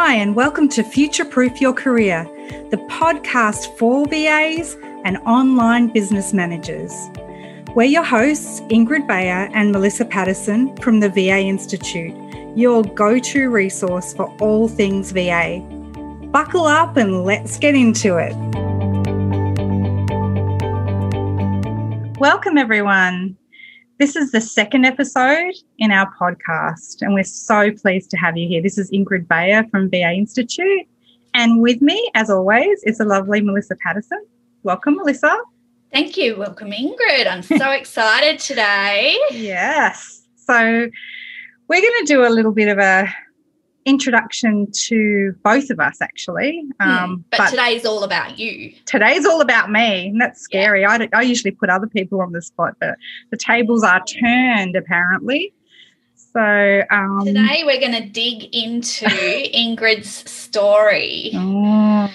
Hi, and welcome to Future Proof Your Career, the podcast for VAs and online business managers. We're your hosts, Ingrid Bayer and Melissa Patterson from the VA Institute, your go to resource for all things VA. Buckle up and let's get into it. Welcome, everyone. This is the second episode in our podcast, and we're so pleased to have you here. This is Ingrid Bayer from VA Institute. And with me, as always, is the lovely Melissa Patterson. Welcome, Melissa. Thank you. Welcome, Ingrid. I'm so excited today. Yes. So, we're going to do a little bit of a introduction to both of us, actually. Hmm, um, but, but today's all about you. Today's all about me. And that's scary. Yeah. I, I usually put other people on the spot, but the tables are turned apparently. So um, today we're going to dig into Ingrid's story. Oh.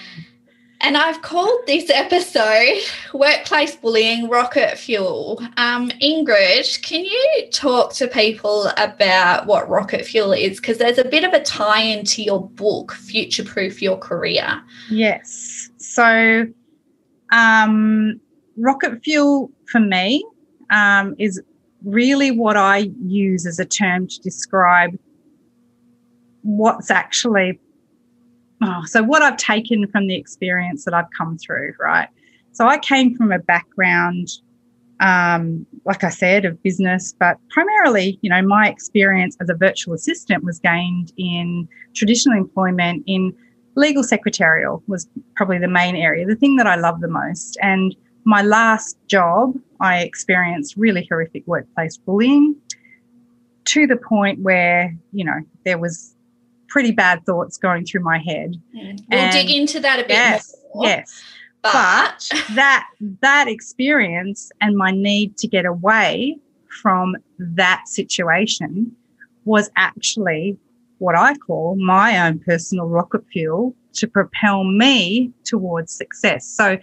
And I've called this episode Workplace Bullying Rocket Fuel. Um, Ingrid, can you talk to people about what rocket fuel is? Because there's a bit of a tie into your book, Future Proof Your Career. Yes. So, um, rocket fuel for me um, is really what I use as a term to describe what's actually oh, so what I've taken from the experience that I've come through, right? So I came from a background, um, like I said, of business, but primarily, you know, my experience as a virtual assistant was gained in traditional employment in legal secretarial was probably the main area, the thing that I love the most. And my last job, I experienced really horrific workplace bullying to the point where, you know, there was pretty bad thoughts going through my head. Mm. We'll and dig into that a bit yes, more. Yes. But, but that that experience and my need to get away from that situation was actually what I call my own personal rocket fuel to propel me towards success. So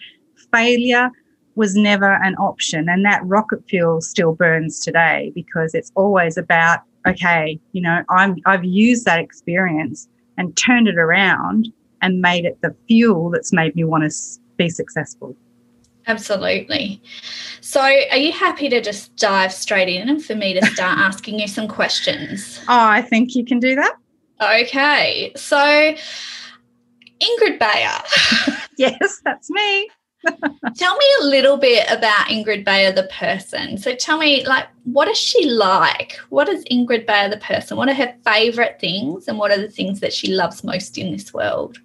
failure was never an option and that rocket fuel still burns today because it's always about okay, you know, I'm I've used that experience and turned it around and made it the fuel that's made me want to be successful. Absolutely. So, are you happy to just dive straight in and for me to start asking you some questions? Oh, I think you can do that. Okay. So, Ingrid Bayer. yes, that's me. Tell me a little bit about Ingrid Bayer, the person. So tell me, like, what is she like? What is Ingrid Bayer, the person? What are her favorite things, and what are the things that she loves most in this world?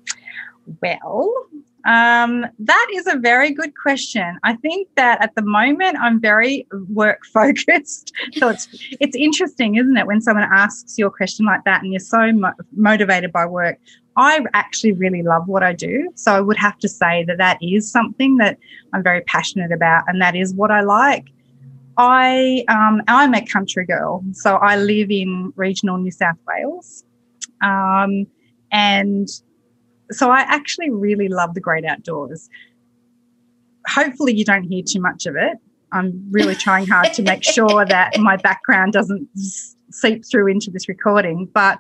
Well, um, that is a very good question. I think that at the moment I'm very work focused. so it's it's interesting, isn't it, when someone asks you a question like that and you're so mo- motivated by work. I actually really love what I do. So I would have to say that that is something that I'm very passionate about, and that is what I like. I um, I'm a country girl, so I live in regional New South Wales, um, and so I actually really love the great outdoors. Hopefully, you don't hear too much of it. I'm really trying hard to make sure that my background doesn't seep through into this recording, but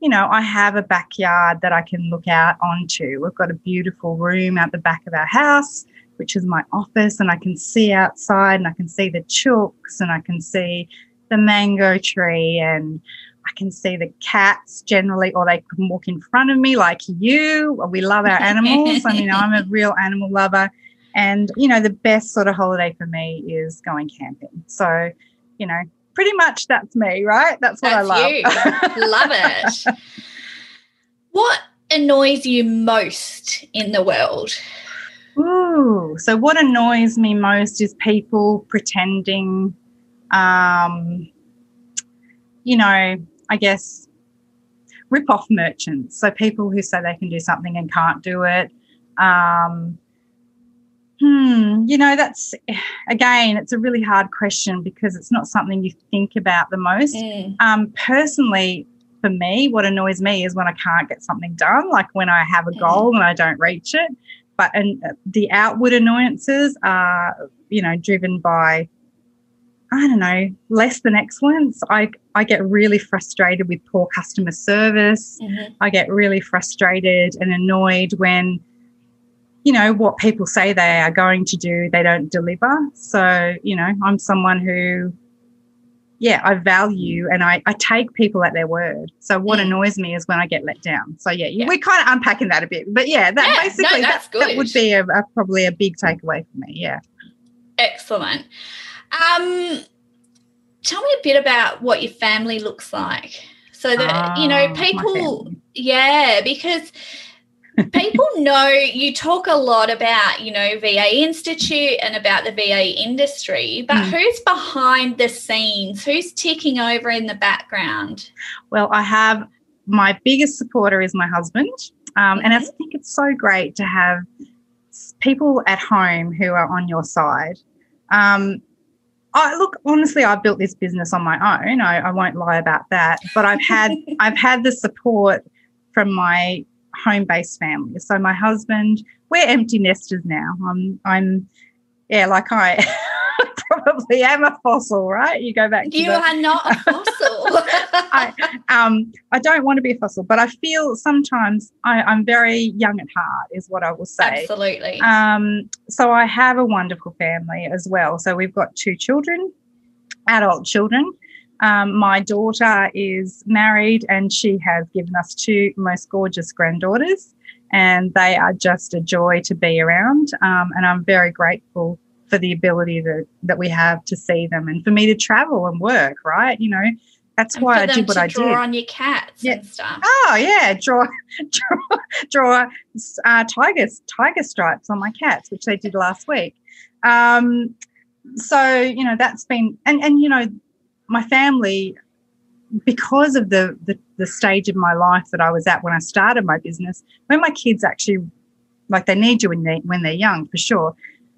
you know, I have a backyard that I can look out onto. We've got a beautiful room out the back of our house, which is my office, and I can see outside and I can see the chooks and I can see the mango tree and I can see the cats generally, or they can walk in front of me like you. We love our animals. I mean, I'm a real animal lover. And, you know, the best sort of holiday for me is going camping. So, you know, pretty much that's me, right? That's what that's I love. love it. What annoys you most in the world? Ooh, so what annoys me most is people pretending, um, you know, I guess rip off merchants. So people who say they can do something and can't do it. Um, Hmm, you know, that's again, it's a really hard question because it's not something you think about the most. Mm. Um, personally, for me, what annoys me is when I can't get something done, like when I have a mm. goal and I don't reach it. But and uh, the outward annoyances are, you know, driven by I don't know, less than excellence. I, I get really frustrated with poor customer service. Mm-hmm. I get really frustrated and annoyed when, you know, what people say they are going to do, they don't deliver. So, you know, I'm someone who, yeah, I value and I, I take people at their word. So what mm. annoys me is when I get let down. So yeah, yeah. we're kind of unpacking that a bit, but yeah, that yeah, basically no, that, that, would be a, a, probably a big takeaway for me. Yeah. Excellent. Um, tell me a bit about what your family looks like, so that you know ah, people. Yeah, because people know you talk a lot about you know va institute and about the va industry but mm. who's behind the scenes who's ticking over in the background well i have my biggest supporter is my husband um, and i mm-hmm. think it's so great to have people at home who are on your side um, I, look, honestly, I built this business on my own. I, I won't lie about that. But I've had I've had the support from my home-based family. So my husband, we're empty nesters now. I'm I'm yeah, like I probably am a fossil, right? You go back. you the, are not a fossil. I, um, I don't want to be a fossil, but I feel sometimes I, I'm very young at heart, is what I will say. Absolutely. Um, so I have a wonderful family as well. So we've got two children, adult children. Um, my daughter is married and she has given us two most gorgeous granddaughters, and they are just a joy to be around. Um, and I'm very grateful for the ability that, that we have to see them and for me to travel and work, right? You know, that's and why I did what I draw did. Draw on your cats yeah. and stuff. Oh yeah, draw draw draw uh, tiger tiger stripes on my cats, which they did last week. Um, so you know that's been and and you know my family because of the, the the stage of my life that I was at when I started my business. When my kids actually like they need you when they when they're young for sure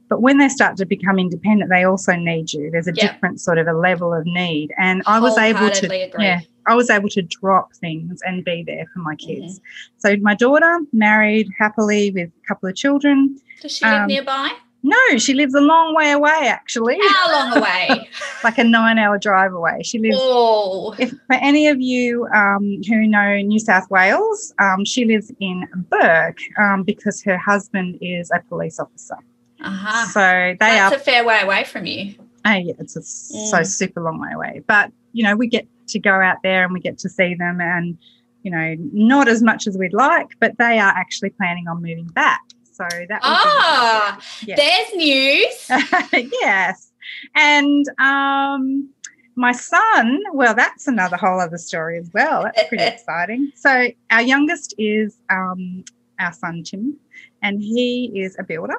but when they start to become independent, they also need you. There's a different sort of a level of need. And I was able to, agree. yeah, I was able to drop things and be there for my kids. Mm-hmm. So my daughter married happily with a couple of children. Does she live um, nearby? No, she lives a long way away, actually. How long away? like a nine-hour drive away. She lives. Oh. If for any of you um, who know New South Wales, um, she lives in Bourke um, because her husband is a police officer. Uh-huh. So they That's are a fair way away from you. Oh, yeah, it's a mm. so super long way away. But you know, we get to go out there and we get to see them, and you know, not as much as we'd like, but they are actually planning on moving back. So that ah, yeah. there's news. yes, and um, my son. Well, that's another whole other story as well. That's pretty exciting. So our youngest is um, our son Tim, and he is a builder.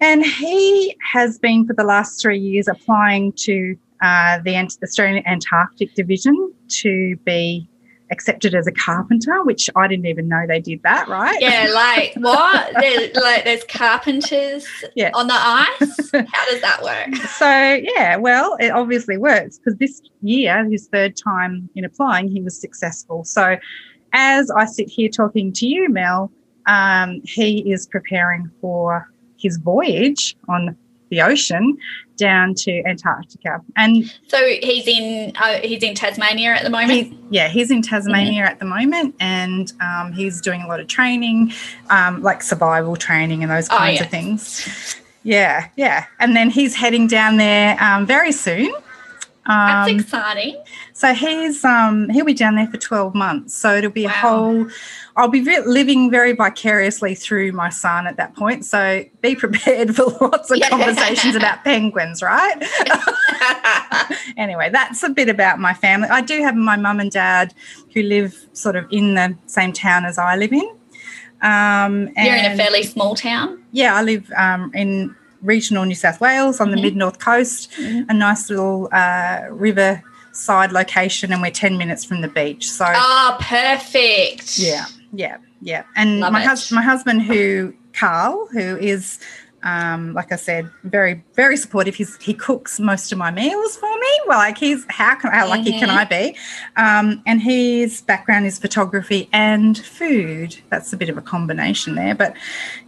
And he has been for the last three years applying to uh, the Australian Antarctic Division to be accepted as a carpenter, which I didn't even know they did that, right? Yeah, like what? there, like there's carpenters yeah. on the ice. How does that work? So yeah, well, it obviously works because this year, his third time in applying, he was successful. So as I sit here talking to you, Mel, um, he is preparing for his voyage on the ocean down to Antarctica. And so he's in uh, he's in Tasmania at the moment. He's, yeah, he's in Tasmania mm-hmm. at the moment, and um, he's doing a lot of training, um, like survival training and those oh, kinds oh, of things. Yeah, yeah, and then he's heading down there um, very soon. That's um, exciting. So he's um, he'll be down there for twelve months. So it'll be wow. a whole I'll be living very vicariously through my son at that point. So be prepared for lots of yeah. conversations about penguins, right? anyway, that's a bit about my family. I do have my mum and dad who live sort of in the same town as I live in. Um, You're in a fairly small town? Yeah, I live um, in regional New South Wales on mm-hmm. the mid north coast, mm-hmm. a nice little uh, river side location, and we're 10 minutes from the beach. So, oh, perfect. Yeah. Yeah, yeah. And Love my husband, my husband, who Carl, who is um, like I said, very, very supportive. He's, he cooks most of my meals for me, well, like he's how can how lucky mm-hmm. can I be? Um, and his background is photography and food. That's a bit of a combination there, but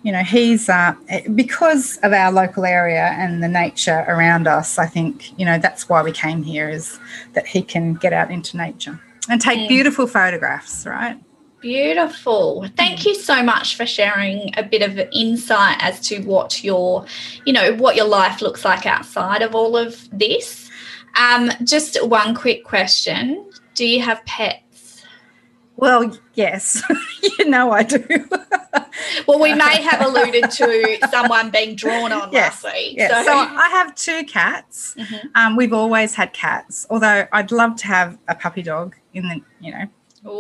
you know, he's uh, because of our local area and the nature around us. I think you know that's why we came here is that he can get out into nature and take mm. beautiful photographs, right? Beautiful. Thank you so much for sharing a bit of insight as to what your, you know, what your life looks like outside of all of this. Um, just one quick question. Do you have pets? Well, yes. you know I do. well, we may have alluded to someone being drawn on yes, last week. Yes. So. so I have two cats. Mm-hmm. Um, we've always had cats, although I'd love to have a puppy dog in the, you know,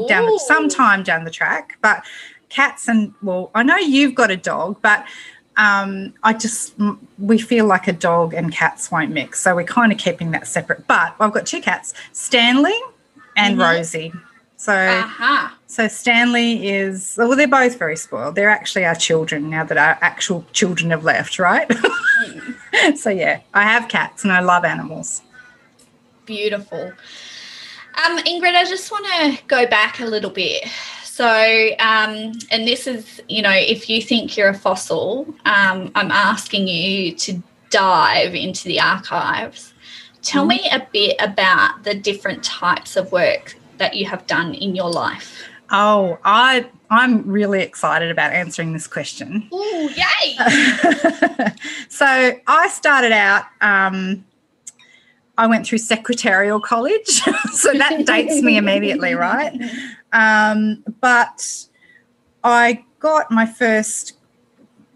down the, sometime down the track. But cats and well, I know you've got a dog, but um, I just we feel like a dog and cats won't mix, so we're kind of keeping that separate. But I've got two cats, Stanley and mm-hmm. Rosie. So, uh-huh. so Stanley is well, they're both very spoiled. They're actually our children now that our actual children have left, right? Mm. so yeah, I have cats and I love animals. Beautiful. Um, Ingrid, I just want to go back a little bit. So, um, and this is, you know, if you think you're a fossil, um, I'm asking you to dive into the archives. Tell mm. me a bit about the different types of work that you have done in your life. Oh, I I'm really excited about answering this question. Oh, yay! so I started out um, I went through secretarial college, so that dates me immediately, right? Um, but I got my first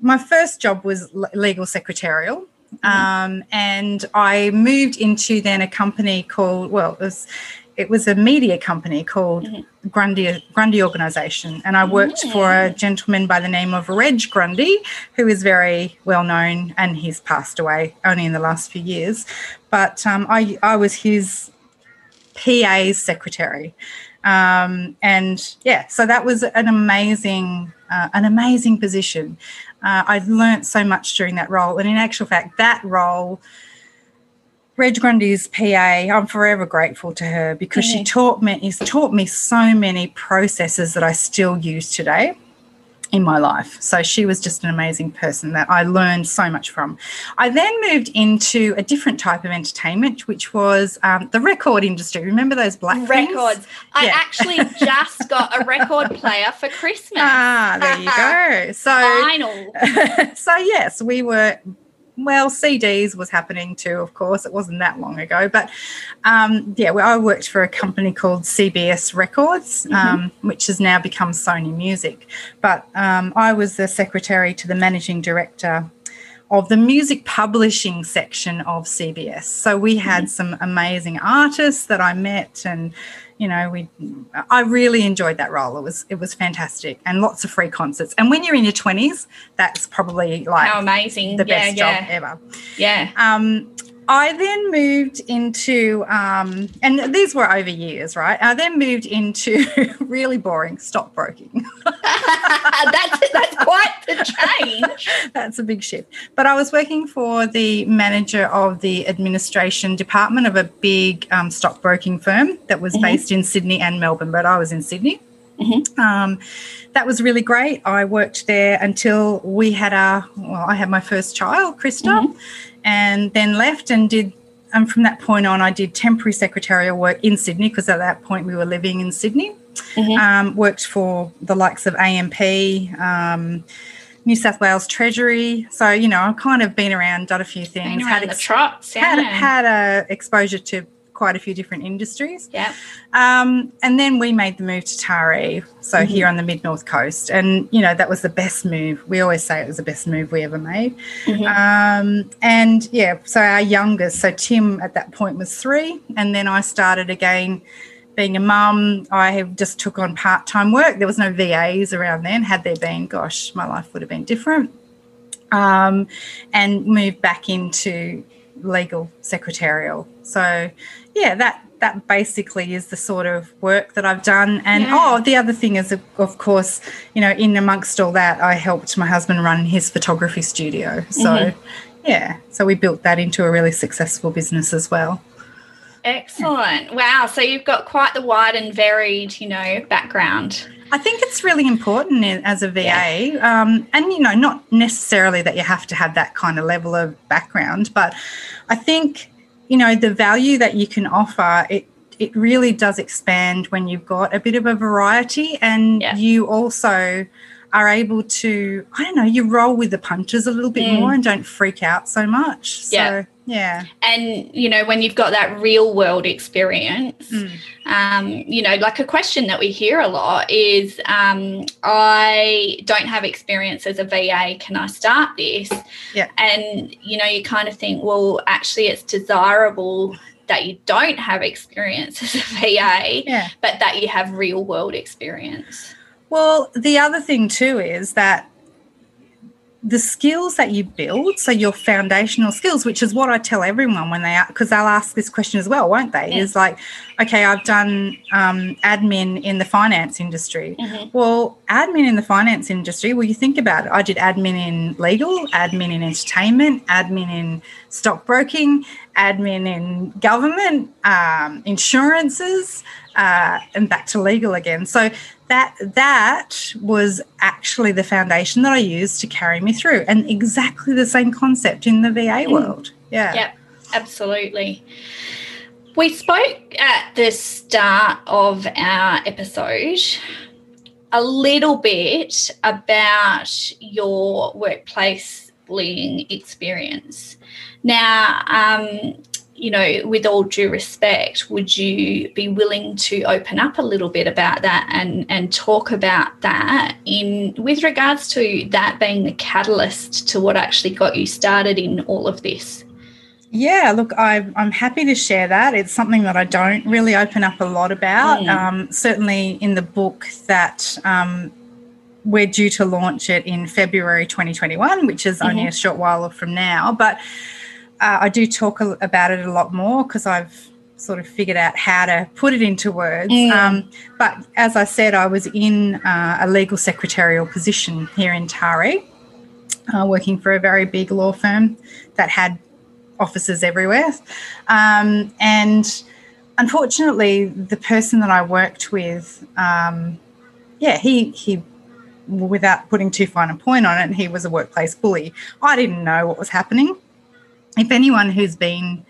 my first job was legal secretarial. Mm-hmm. Um, and I moved into then a company called well, it was it was a media company called mm-hmm. Grundy Grundy Organisation, and I worked for a gentleman by the name of Reg Grundy, who is very well known, and he's passed away only in the last few years. But um, I I was his PA secretary, um, and yeah, so that was an amazing uh, an amazing position. Uh, I learnt so much during that role, and in actual fact, that role Reg Grundy's PA, I'm forever grateful to her because mm-hmm. she taught me, has taught me so many processes that I still use today in my life. So she was just an amazing person that I learned so much from. I then moved into a different type of entertainment, which was um, the record industry. Remember those black records? Things? I yeah. actually just got a record player for Christmas. Ah, there you go. So vinyl. so yes, we were well, CDs was happening too, of course. It wasn't that long ago. But um, yeah, well, I worked for a company called CBS Records, mm-hmm. um, which has now become Sony Music. But um, I was the secretary to the managing director of the music publishing section of CBS. So we had mm-hmm. some amazing artists that I met and you know we i really enjoyed that role. It was it was fantastic and lots of free concerts. And when you're in your 20s that's probably like How amazing. the best yeah, job ever. Yeah. Um I then moved into, um, and these were over years, right? I then moved into really boring stockbroking. that's that's quite the change. that's a big shift. But I was working for the manager of the administration department of a big um, stockbroking firm that was mm-hmm. based in Sydney and Melbourne, but I was in Sydney. Mm-hmm. Um, that was really great. I worked there until we had our, well, I had my first child, Krista. Mm-hmm and then left and did and from that point on, I did temporary secretarial work in Sydney because at that point we were living in Sydney. Mm-hmm. Um, worked for the likes of AMP, um, New South Wales Treasury. So you know, I've kind of been around, done a few things, had ex- the trots, yeah. had had a exposure to quite a few different industries. Yeah. Um, and then we made the move to Taree, so mm-hmm. here on the mid north coast, and you know that was the best move. We always say it was the best move we ever made. Mm-hmm. Um, and yeah, so our youngest, so Tim at that point was three, and then I started again. Being a mum, I just took on part time work. There was no VAs around then. Had there been, gosh, my life would have been different. Um, and moved back into legal secretarial. So yeah, that that basically is the sort of work that I've done. And yeah. oh, the other thing is, of course, you know, in amongst all that, I helped my husband run his photography studio. So, mm-hmm. yeah, so we built that into a really successful business as well. Excellent. Wow. So you've got quite the wide and varied, you know, background. I think it's really important as a VA, yeah. um, and you know, not necessarily that you have to have that kind of level of background, but I think you know the value that you can offer it it really does expand when you've got a bit of a variety, and yeah. you also are able to I don't know you roll with the punches a little bit mm. more and don't freak out so much. So, yeah. Yeah. And, you know, when you've got that real world experience, mm. um, you know, like a question that we hear a lot is um, I don't have experience as a VA. Can I start this? Yeah. And, you know, you kind of think, well, actually, it's desirable that you don't have experience as a VA, yeah. but that you have real world experience. Well, the other thing too is that the skills that you build, so your foundational skills, which is what I tell everyone when they because they'll ask this question as well, won't they? Yeah. Is like, okay, I've done um, admin in the finance industry. Mm-hmm. Well, admin in the finance industry, well, you think about it. I did admin in legal, admin in entertainment, admin in stockbroking, admin in government, um, insurances, uh, and back to legal again. So that that was actually the foundation that I used to carry me through, and exactly the same concept in the VA mm. world. Yeah. Yep. Absolutely. We spoke at the start of our episode a little bit about your workplace bullying experience. Now, um, you know, with all due respect, would you be willing to open up a little bit about that and and talk about that in with regards to that being the catalyst to what actually got you started in all of this? Yeah, look, I, am happy to share that. It's something that I don't really open up a lot about. Mm. Um, certainly in the book that um, we're due to launch it in February 2021, which is mm-hmm. only a short while from now. But uh, I do talk about it a lot more because I've sort of figured out how to put it into words. Mm. Um, but as I said, I was in uh, a legal secretarial position here in Taree, uh, working for a very big law firm that had offices everywhere. Um, and unfortunately, the person that I worked with, um, yeah, he he without putting too fine a point on it, he was a workplace bully. I didn't know what was happening if anyone who's been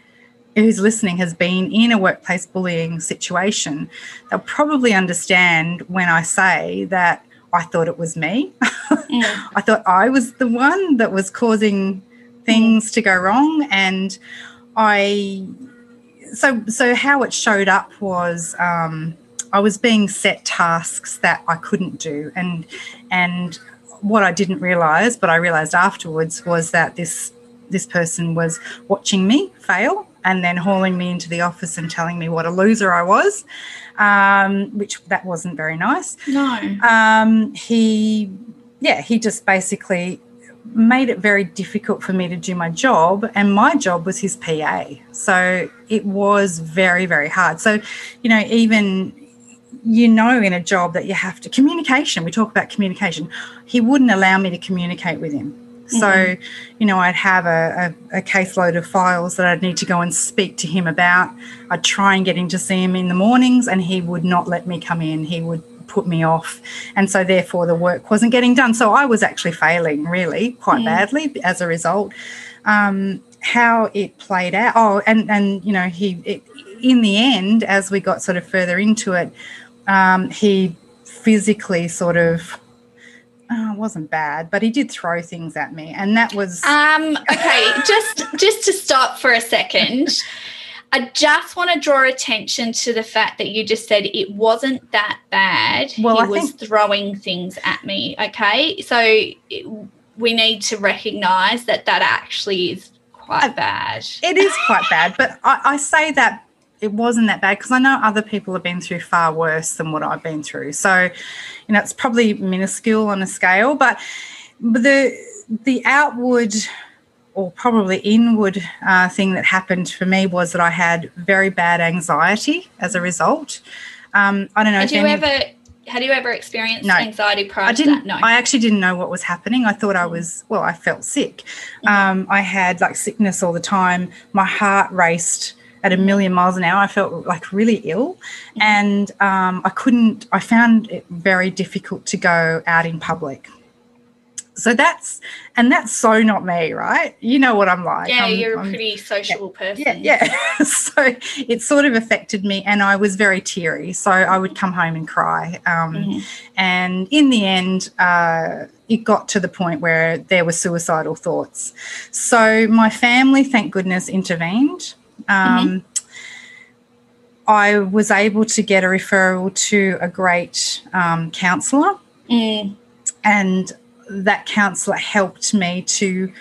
who's listening has been in a workplace bullying situation, they'll probably understand when I say that I thought it was me. Mm. I thought I was the one that was causing things mm. to go wrong, and I. So, so how it showed up was um, I was being set tasks that I couldn't do, and and what I didn't realize, but I realized afterwards, was that this this person was watching me fail and then hauling me into the office and telling me what a loser I was, um, which that wasn't very nice. No. Um, he, yeah, he just basically made it very difficult for me to do my job, and my job was his PA. So it was very, very hard. So, you know, even you know in a job that you have to communication we talk about communication he wouldn't allow me to communicate with him so, mm-hmm. you know, I'd have a, a, a, caseload of files that I'd need to go and speak to him about. I'd try and get him to see him in the mornings, and he would not let me come in. He would put me off. And so, therefore, the work wasn't getting done. So, I was actually failing really quite mm. badly as a result. Um, how it played out. Oh, and, and you know, he, it, in the end, as we got sort of further into it, um, he physically sort of wasn't bad, but he did throw things at me, and that was um okay. just just to stop for a second. I just want to draw attention to the fact that you just said it wasn't that bad. Well, he I was think- throwing things at me. Okay, so it, we need to recognise that that actually is quite bad. It is quite bad, but I, I say that it wasn't that bad because I know other people have been through far worse than what I've been through. So, you know, it's probably minuscule on a scale, but the the outward or probably inward uh, thing that happened for me was that I had very bad anxiety as a result. Um, I don't know. Had you ever? Had you ever experienced no, anxiety prior I didn't, No, I actually didn't know what was happening. I thought I was well. I felt sick. Mm-hmm. Um, I had like sickness all the time. My heart raced at a million miles an hour. I felt like really ill, mm-hmm. and um, I couldn't. I found it very difficult to go out in public. So that's and that's so not me, right? You know what I'm like. Yeah, I'm, you're a pretty social yeah, person. Yeah, yeah. so it sort of affected me, and I was very teary. So I would come home and cry. Um, mm-hmm. And in the end, uh, it got to the point where there were suicidal thoughts. So my family, thank goodness, intervened. Um, mm-hmm. I was able to get a referral to a great um, counsellor. Mm. And that counsellor helped me to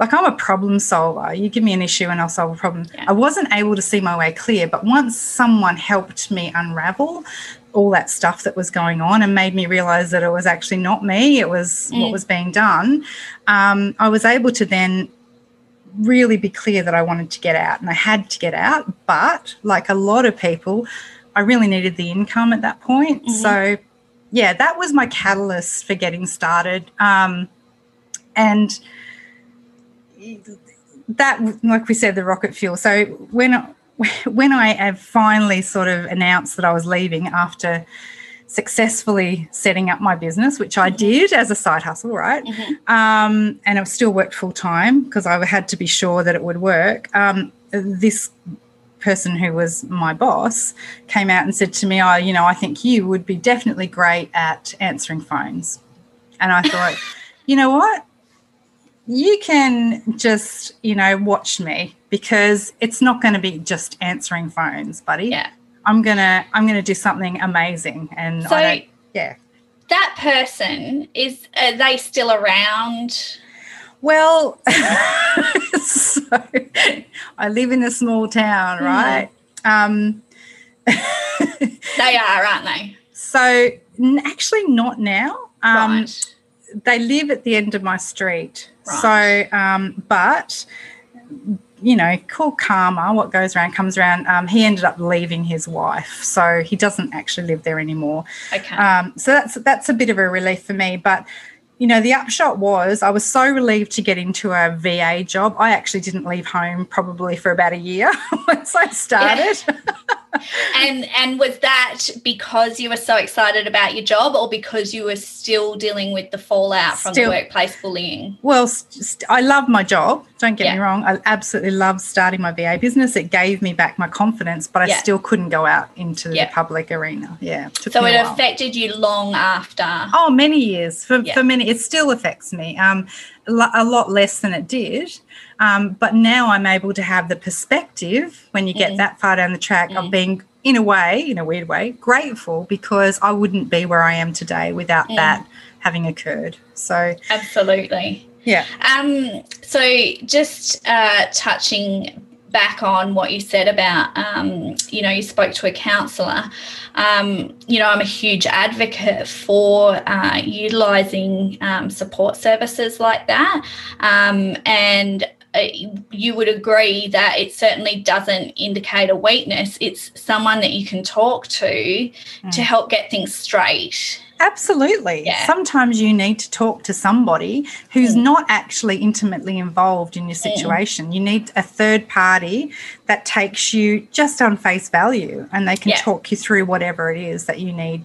like I'm a problem solver. You give me an issue and I'll solve a problem. Yeah. I wasn't able to see my way clear, but once someone helped me unravel all that stuff that was going on and made me realize that it was actually not me, it was mm. what was being done, um, I was able to then really be clear that I wanted to get out and I had to get out. But like a lot of people, I really needed the income at that point. Mm-hmm. So, yeah, that was my catalyst for getting started. Um, and that, like we said, the rocket fuel. So when when I have finally sort of announced that I was leaving after successfully setting up my business, which I mm-hmm. did as a side hustle, right? Mm-hmm. Um, and I still worked full time because I had to be sure that it would work. Um, this person who was my boss came out and said to me, "Oh, you know, I think you would be definitely great at answering phones." And I thought, you know what? You can just, you know, watch me because it's not going to be just answering phones, buddy. Yeah. I'm gonna I'm gonna do something amazing, and so yeah. That person is are they still around? Well, so I live in a small town, hmm. right? Mm. Um, they are, aren't they? So actually, not now. Um, right. They live at the end of my street. Right. So, um, but you know, call karma, what goes around comes around. Um, he ended up leaving his wife, so he doesn't actually live there anymore. Okay. Um, so that's that's a bit of a relief for me. But you know, the upshot was I was so relieved to get into a VA job. I actually didn't leave home probably for about a year once I started. Yeah. and and was that because you were so excited about your job or because you were still dealing with the fallout from still, the workplace bullying? Well st- i love my job don't get yeah. me wrong. I absolutely love starting my va business. It gave me back my confidence but i yeah. still couldn't go out into yeah. the public arena. Yeah so it affected you long after? Oh many years. For, for many it still affects me. Um a lot less than it did um, but now I'm able to have the perspective when you get mm. that far down the track mm. of being, in a way, in a weird way, grateful because I wouldn't be where I am today without mm. that having occurred. So, absolutely. Yeah. Um, so, just uh, touching back on what you said about, um, you know, you spoke to a counsellor. Um, you know, I'm a huge advocate for uh, utilising um, support services like that. Um, and uh, you would agree that it certainly doesn't indicate a weakness. It's someone that you can talk to mm. to help get things straight. Absolutely. Yeah. Sometimes you need to talk to somebody who's mm. not actually intimately involved in your mm. situation. Mm. You need a third party that takes you just on face value and they can yeah. talk you through whatever it is that you need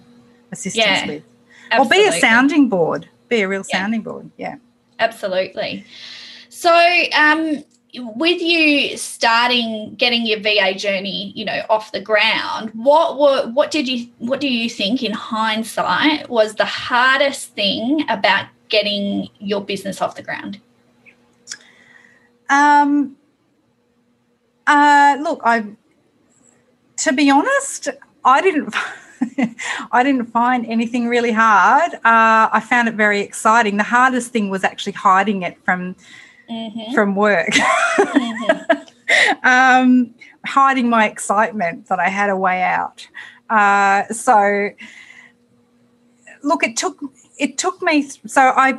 assistance yeah. with. Absolutely. Or be a sounding board, be a real sounding board. Yeah. Absolutely. So, um, with you starting getting your VA journey, you know, off the ground, what were what did you what do you think in hindsight was the hardest thing about getting your business off the ground? Um uh look, I to be honest, I didn't I didn't find anything really hard. Uh, I found it very exciting. The hardest thing was actually hiding it from mm-hmm. from work. Mm-hmm. um, hiding my excitement that I had a way out. Uh, so, look, it took it took me. So I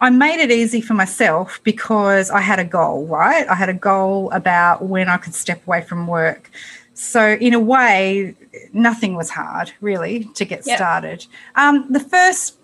I made it easy for myself because I had a goal. Right, I had a goal about when I could step away from work. So, in a way, nothing was hard really to get yep. started. Um, the first,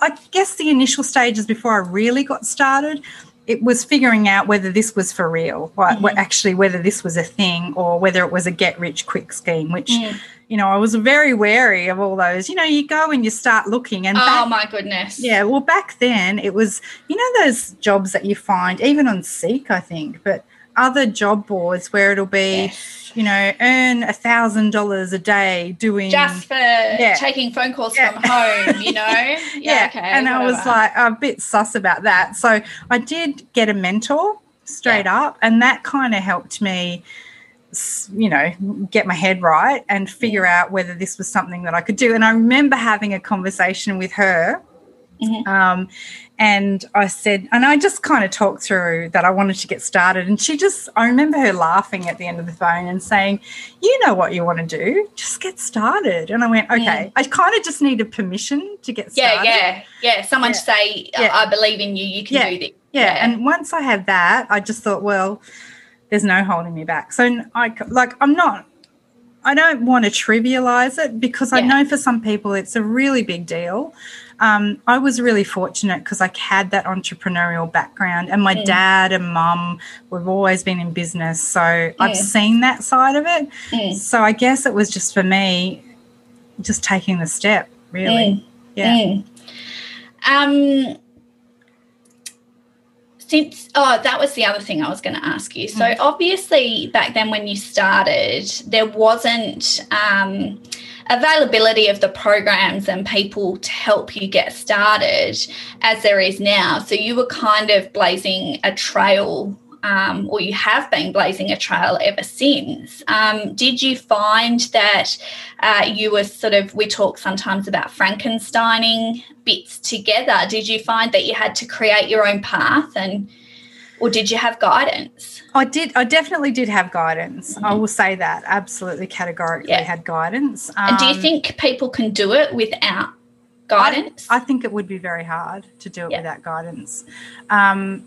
I guess, the initial stages before I really got started it was figuring out whether this was for real, right? Mm-hmm. Actually, whether this was a thing or whether it was a get rich quick scheme, which, mm. you know, I was very wary of all those. You know, you go and you start looking. and Oh, back, my goodness. Yeah. Well, back then it was, you know, those jobs that you find, even on Seek, I think, but other job boards where it'll be. Yes you know, earn a thousand dollars a day doing just for yeah. taking phone calls yeah. from home, you know? Yeah. yeah. Okay, and whatever. I was like a bit sus about that. So I did get a mentor straight up, and that kind of helped me you know get my head right and figure out whether this was something that I could do and I remember having a conversation with her Mm-hmm. Um, and I said, and I just kind of talked through that I wanted to get started. And she just, I remember her laughing at the end of the phone and saying, You know what you want to do, just get started. And I went, Okay, mm. I kind of just needed permission to get started. Yeah, yeah, yeah. Someone yeah. to say, yeah. I believe in you, you can yeah. do this. Yeah. yeah. And once I had that, I just thought, Well, there's no holding me back. So I like, I'm not I don't want to trivialize it because yeah. I know for some people it's a really big deal um, I was really fortunate because I had that entrepreneurial background, and my mm. dad and mum we've always been in business, so mm. I've seen that side of it. Mm. So I guess it was just for me, just taking the step, really. Yeah. Um since oh that was the other thing i was going to ask you so mm. obviously back then when you started there wasn't um, availability of the programs and people to help you get started as there is now. So you were kind of blazing a trail. Um, or you have been blazing a trail ever since. Um, did you find that uh, you were sort of, we talk sometimes about Frankensteining bits together. Did you find that you had to create your own path and or did you have guidance? I did. I definitely did have guidance. Mm-hmm. I will say that absolutely categorically yeah. had guidance. Um, and do you um, think people can do it without guidance? I, I think it would be very hard to do it yeah. without guidance. Um,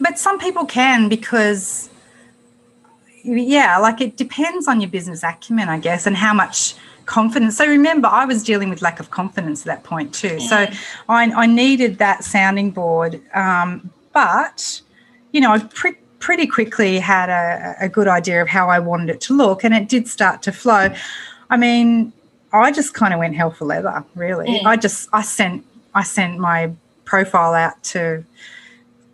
but some people can because, yeah, like it depends on your business acumen, I guess, and how much confidence. So remember, I was dealing with lack of confidence at that point too. So I, I needed that sounding board. Um, but you know, I pre- pretty quickly had a, a good idea of how I wanted it to look, and it did start to flow. I mean, I just kind of went hell for leather, really. Mm. I just I sent I sent my profile out to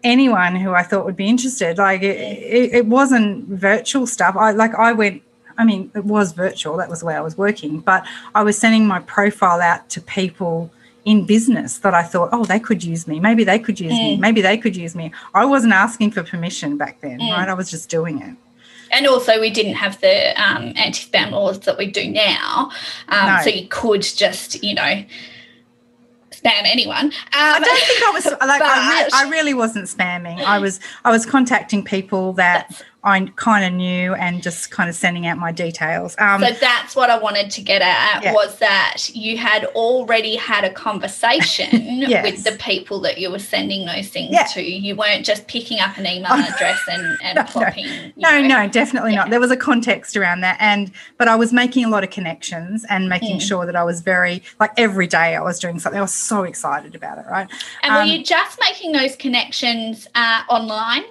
anyone who I thought would be interested. Like it, it, it, wasn't virtual stuff. I like I went. I mean, it was virtual. That was the way I was working. But I was sending my profile out to people in business that I thought, oh, they could use me. Maybe they could use mm. me. Maybe they could use me. I wasn't asking for permission back then, mm. right? I was just doing it. And also, we didn't have the um, anti spam laws that we do now. Um, no. So you could just, you know, spam anyone. Um, I don't think I was like I, re- I, really wasn't spamming. I was I was contacting people that I kind of knew and just kind of sending out my details. Um, so that's what I wanted to get at yeah. was that you had already had a conversation yes. with the people that you were sending those things yeah. to. You weren't just picking up an email address and, and no, plopping. No, no, no definitely yeah. not. There was a context around that, and but I was making a lot of connections and making mm. sure that I was very like every day I was doing something. I was so excited about it, right? And um, were you just making those connections uh, online?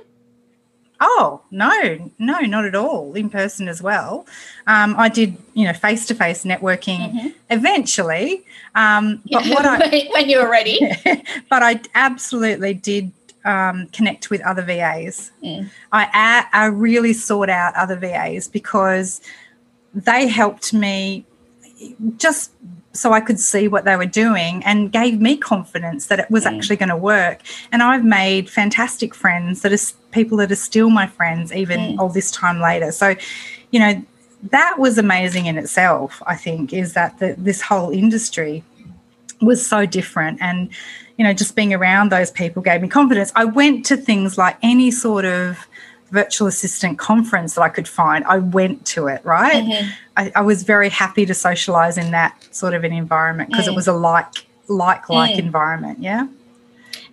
Oh no, no, not at all. In person as well. Um, I did, you know, face to face networking mm-hmm. eventually. Um, but what I when you were ready, but I absolutely did um, connect with other VAs. Mm. I I really sought out other VAs because they helped me just so I could see what they were doing and gave me confidence that it was mm. actually going to work. And I've made fantastic friends that are people that are still my friends even mm. all this time later. So, you know, that was amazing in itself, I think, is that the, this whole industry was so different. And, you know, just being around those people gave me confidence. I went to things like any sort of virtual assistant conference that I could find, I went to it, right? Mm-hmm. I, I, was very happy to socialize in that sort of an environment because mm. it was a like, like, like mm. environment. Yeah.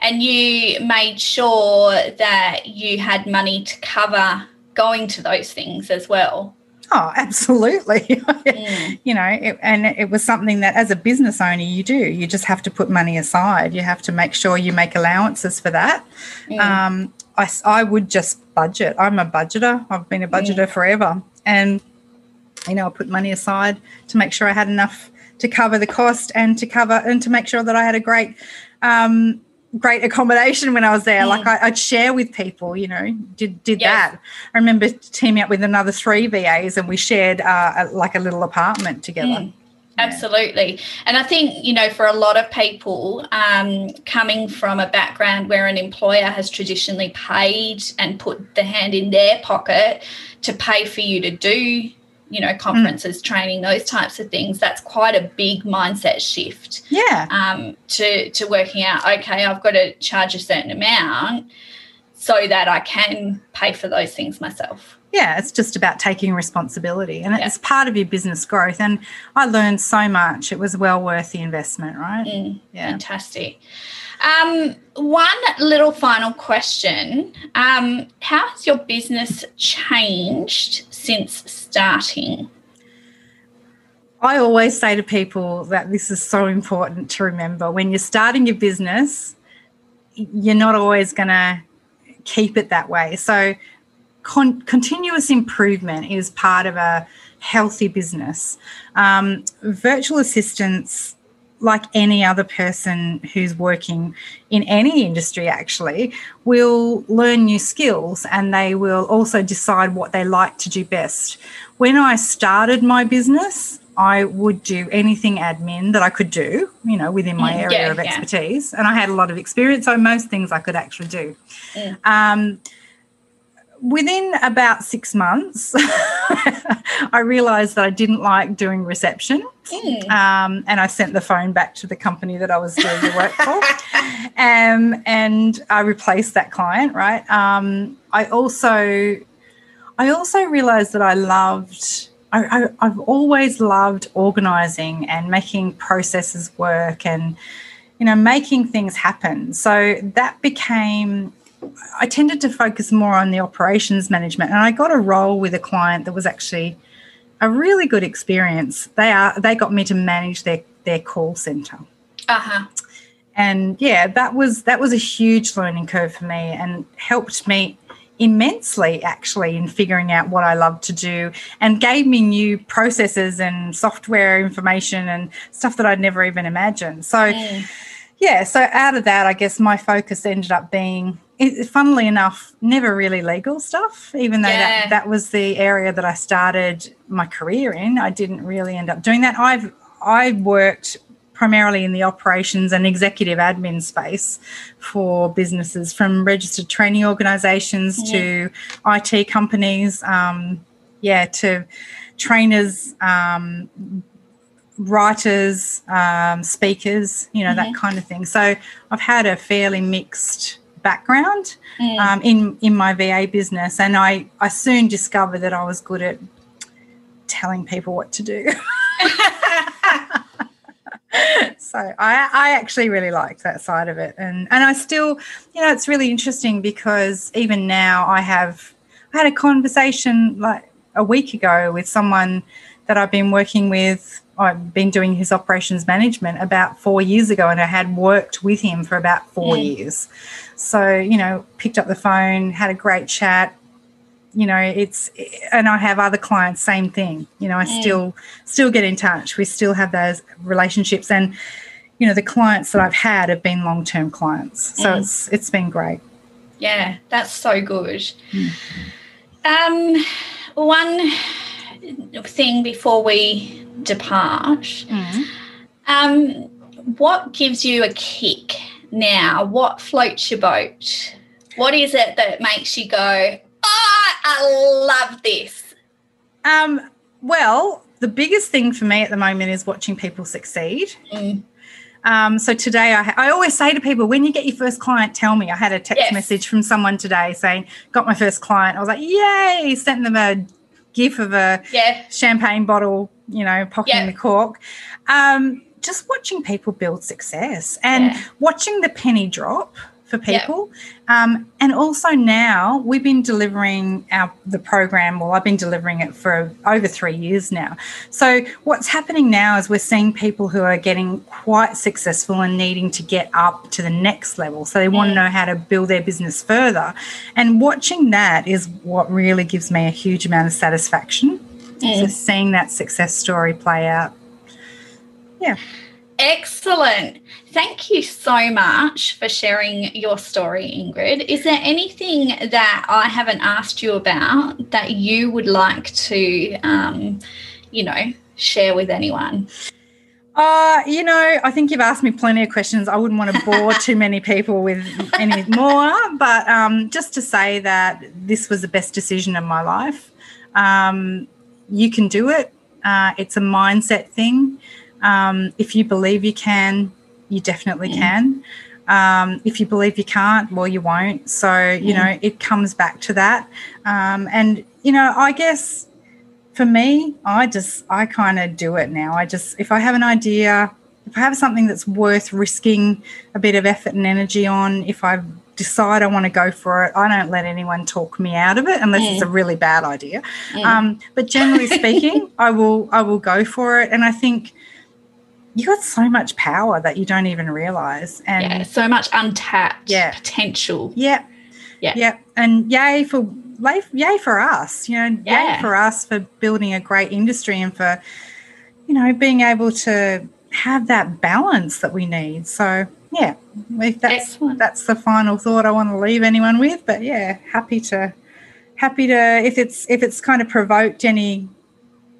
And you made sure that you had money to cover going to those things as well. Oh, absolutely. Mm. you know, it, and it was something that as a business owner, you do. You just have to put money aside. You have to make sure you make allowances for that. Mm. Um, I, I would just budget. I'm a budgeter. I've been a budgeter yeah. forever. And, you know, I put money aside to make sure I had enough to cover the cost and to cover and to make sure that I had a great um, great accommodation when I was there. Mm. Like I, would share with people, you know, did did yes. that. I remember teaming up with another three VAs and we shared uh, a, like a little apartment together. Mm. Absolutely. And I think, you know, for a lot of people um, coming from a background where an employer has traditionally paid and put the hand in their pocket to pay for you to do you know conferences mm. training those types of things that's quite a big mindset shift yeah um, to to working out okay i've got to charge a certain amount so that i can pay for those things myself yeah it's just about taking responsibility and yeah. it's part of your business growth and i learned so much it was well worth the investment right mm, yeah fantastic um, one little final question. Um, how has your business changed since starting? I always say to people that this is so important to remember. When you're starting your business, you're not always going to keep it that way. So, con- continuous improvement is part of a healthy business. Um, virtual assistants like any other person who's working in any industry actually will learn new skills and they will also decide what they like to do best when i started my business i would do anything admin that i could do you know within my mm, area yeah, of expertise yeah. and i had a lot of experience so most things i could actually do yeah. um, within about six months, I realized that I didn't like doing reception. Mm. Um, and I sent the phone back to the company that I was doing the work for. um, and I replaced that client, right? Um, I also I also realized that I loved I, I, have always loved organizing and making processes work and you know making things happen. So that became I tended to focus more on the operations management, and I got a role with a client that was actually a really good experience. They are they got me to manage their their call center. Uh huh. And yeah, that was that was a huge learning curve for me, and helped me immensely actually in figuring out what I love to do and gave me new processes and software information and stuff that I'd never even imagined. So mm. yeah, so out of that I guess my focus ended up being it, funnily enough, never really legal stuff, even though yeah. that, that was the area that I started my career in. I didn't really end up doing that. I've I worked primarily in the operations and executive admin space for businesses from registered training organizations yeah. to IT companies, um, yeah, to trainers, um, writers, um, speakers, you know, mm-hmm. that kind of thing. So I've had a fairly mixed background mm. um, in in my VA business, and I I soon discovered that I was good at telling people what to do. so I, I actually really liked that side of it and and I still you know it's really interesting because even now I have I had a conversation like a week ago with someone that I've been working with I've been doing his operations management about four years ago and I had worked with him for about four mm. years so, you know, picked up the phone, had a great chat. You know, it's and I have other clients, same thing. You know, I mm. still still get in touch. We still have those relationships and you know, the clients that I've had have been long-term clients. So mm. it's it's been great. Yeah, that's so good. Um one thing before we depart. Mm. Um, what gives you a kick now, what floats your boat? What is it that makes you go, oh, I love this? Um, well, the biggest thing for me at the moment is watching people succeed. Mm. Um, so today, I, I always say to people, when you get your first client, tell me. I had a text yes. message from someone today saying, "Got my first client." I was like, "Yay!" Sent them a gif of a yeah. champagne bottle, you know, popping yeah. the cork. Um, just watching people build success and yeah. watching the penny drop for people. Yep. Um, and also now we've been delivering our the program. Well, I've been delivering it for over three years now. So what's happening now is we're seeing people who are getting quite successful and needing to get up to the next level. So they mm. want to know how to build their business further. And watching that is what really gives me a huge amount of satisfaction. Mm. So seeing that success story play out. Yeah. Excellent. Thank you so much for sharing your story, Ingrid. Is there anything that I haven't asked you about that you would like to, um, you know, share with anyone? Uh, you know, I think you've asked me plenty of questions. I wouldn't want to bore too many people with any more, but um, just to say that this was the best decision of my life. Um, you can do it. Uh, it's a mindset thing. Um, if you believe you can, you definitely mm. can. Um, if you believe you can't, well, you won't. So, you mm. know, it comes back to that. Um, and, you know, I guess for me, I just, I kind of do it now. I just, if I have an idea, if I have something that's worth risking a bit of effort and energy on, if I decide I want to go for it, I don't let anyone talk me out of it unless mm. it's a really bad idea. Mm. Um, but generally speaking, I will, I will go for it. And I think, you got so much power that you don't even realize and yeah, so much untapped yeah. potential yeah yeah yeah and yay for life, yay for us you know yeah. yay for us for building a great industry and for you know being able to have that balance that we need so yeah that's Excellent. that's the final thought i want to leave anyone with but yeah happy to happy to if it's if it's kind of provoked any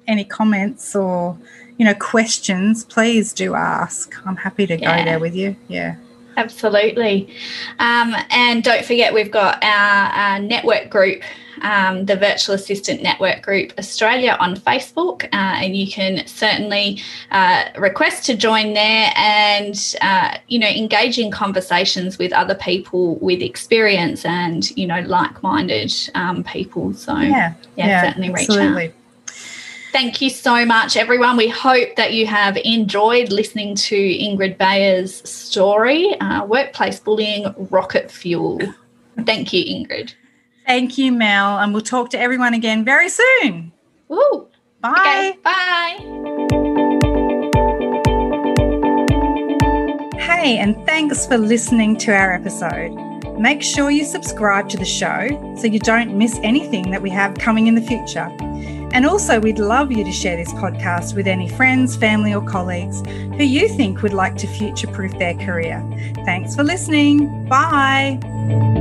any comments or you know, questions, please do ask. I'm happy to yeah. go there with you. Yeah. Absolutely. Um, and don't forget, we've got our, our network group, um, the Virtual Assistant Network Group Australia on Facebook, uh, and you can certainly uh, request to join there and, uh, you know, engage in conversations with other people with experience and, you know, like minded um, people. So, yeah, yeah, yeah certainly reach absolutely. out. Thank you so much, everyone. We hope that you have enjoyed listening to Ingrid Bayer's story uh, Workplace Bullying Rocket Fuel. Thank you, Ingrid. Thank you, Mel. And we'll talk to everyone again very soon. Woo. Bye. Okay, bye. Hey, and thanks for listening to our episode. Make sure you subscribe to the show so you don't miss anything that we have coming in the future. And also, we'd love you to share this podcast with any friends, family, or colleagues who you think would like to future proof their career. Thanks for listening. Bye.